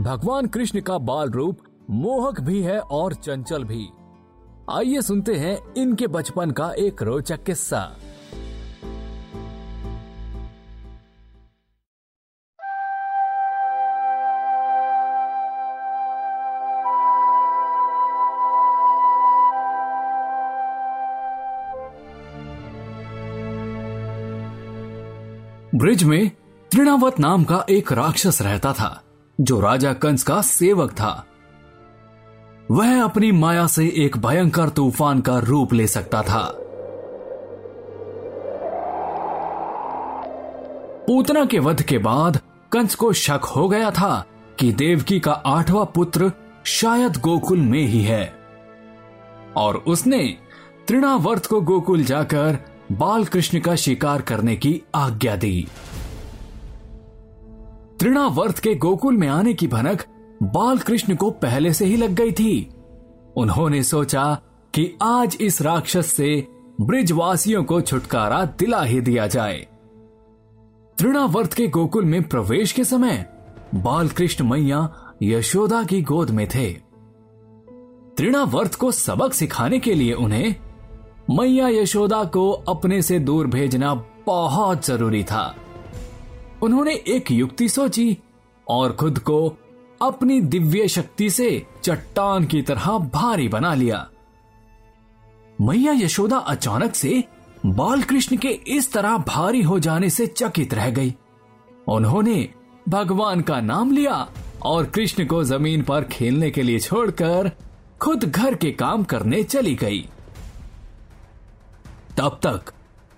भगवान कृष्ण का बाल रूप मोहक भी है और चंचल भी। आइए सुनते हैं इनके बचपन का एक रोचक किस्सा। ब्रिज में तृणावत नाम का एक राक्षस रहता था, जो राजा कंस का सेवक था। वह अपनी माया से एक भयंकर तूफ़ान का रूप ले सकता था। पूतना के वध के बाद कंस को शक हो गया था कि देवकी का आठवां पुत्र शायद गोकुल में ही है। और उसने तृणावर्त को गोकुल जाकर बाल कृष्ण का शिकार करने की आज्ञा दी। तृणावर्त के गोकुल में आने की भनक बाल कृष्ण को पहले से ही लग गई थी। उन्होंने सोचा कि आज इस राक्षस से ब्रिजवासियों को छुटकारा दिला ही दिया जाए। तृणावर्त के गोकुल में प्रवेश के समय बाल कृष्ण मैया यशोदा की गोद में थे। तृणावर्त को सबक सिखाने के लिए उन्हें मैया यशोदा को अपने से दूर भेजना बहुत ज़रूरी था। उन्होंने एक युक्ति सोची और खुद को अपनी दिव्य शक्ति से चट्टान की तरह भारी बना लिया। मैया यशोदा अचानक से बाल कृष्ण के इस तरह भारी हो जाने से चकित रह गई। उन्होंने भगवान का नाम लिया और कृष्ण को ज़मीन पर खेलने के लिए छोड़कर खुद घर के काम करने चली गई। तब तक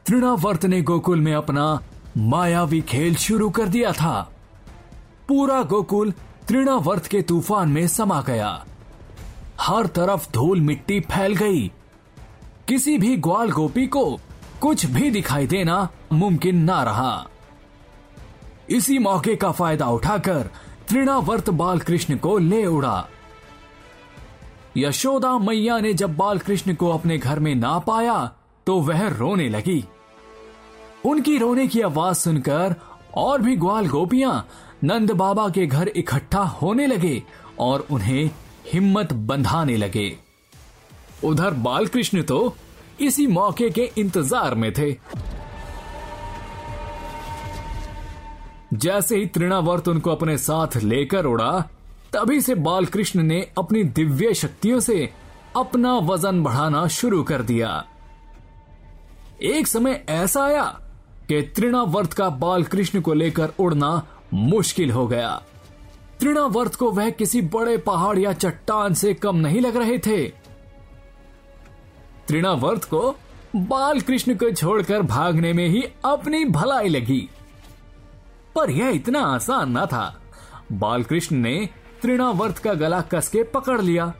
तृणावर्त ने गोकुल में अपना मायावी खेल शुरू कर दिया था। पूरा गोकुल तृणावर्त के तूफ़ान में समा गया। हर तरफ़ धूल मिट्टी फैल गई। किसी भी ग्वाल गोपी को कुछ भी दिखाई देना मुमकिन ना रहा। इसी मौके का फ़ायदा उठाकर तृणावर्त बाल कृष्ण को ले उड़ा। यशोदा मैया ने जब बाल कृष्ण को अपने घर में ना पाया तो वह रोने लगी। उनकी रोने की आवाज़ सुनकर और भी ग्वाल गोपियाँ नंद बाबा के घर इकट्ठा होने लगे और उन्हें हिम्मत बंधाने लगे। उधर बालकृष्ण तो इसी मौके के इंतज़ार में थे। जैसे ही तृणावर्त उनको अपने साथ लेकर उड़ा, तभी से बालकृष्ण ने अपनी दिव्य शक्तियों से अपना वज़न बढ़ाना शुरू कर दिया। एक समय ऐसा आया कि तृणावर्त का बाल कृष्ण को लेकर उड़ना मुश्किल हो गया। तृणावर्त को वह किसी बड़े पहाड़ या चट्टान से कम नहीं लग रहे थे। तृणावर्त को बाल कृष्ण को छोड़कर भागने में ही अपनी भलाई लगी। पर यह इतना आसान न था। बालकृष्ण ने तृणावर्त का गला कसके पकड़ लिया।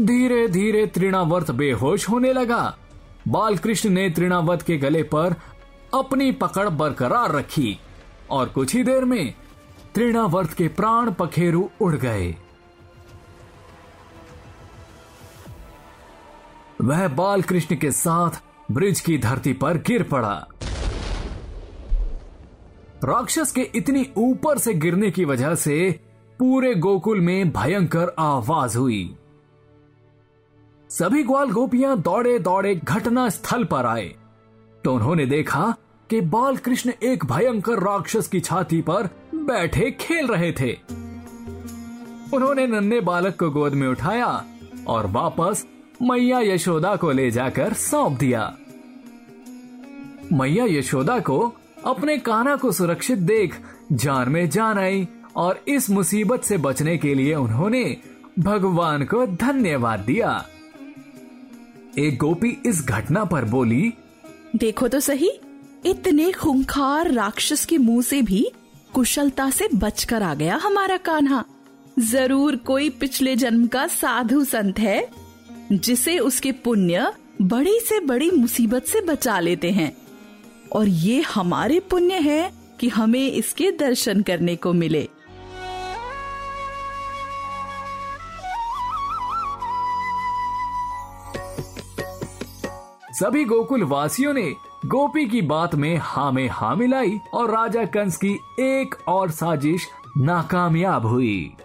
धीरे धीरे तृणावर्त बेहोश होने लगा। बालकृष्ण ने तृणावर्त के गले पर अपनी पकड़ बरकरार रखी और कुछ ही देर में तृणावर्त के प्राण पखेरु उड़ गए। वह बालकृष्ण के साथ ब्रिज की धरती पर गिर पड़ा। राक्षस के इतनी ऊपर से गिरने की वजह से पूरे गोकुल में भयंकर आवाज़ हुई। सभी ग्वाल गोपियाँ दौड़े दौड़े घटना स्थल पर आए। तो उन्होंने देखा कि बाल कृष्ण एक भयंकर राक्षस की छाती पर बैठे खेल रहे थे। उन्होंने नन्हे बालक को गोद में उठाया और वापस मैया यशोदा को ले जाकर सौंप दिया। मैया यशोदा को अपने काना को सुरक्षित देख जान में जान आई और इस मुसीबत से बचने के लिए उन्होंने भगवान को धन्यवाद दिया। एक गोपी इस घटना पर बोली, देखो तो सही, इतने खूंखार राक्षस के मुँह से भी कुशलता से बचकर आ गया हमारा कान्हा। ज़रूर कोई पिछले जन्म का साधु संत है, जिसे उसके पुण्य बड़ी से बड़ी मुसीबत से बचा लेते हैं। और ये हमारे पुण्य है कि हमें इसके दर्शन करने को मिले। सभी गोकुल वासियों ने गोपी की बात में हा में हा मिलाई और राजा कंस की एक और साजिश नाकामयाब हुई।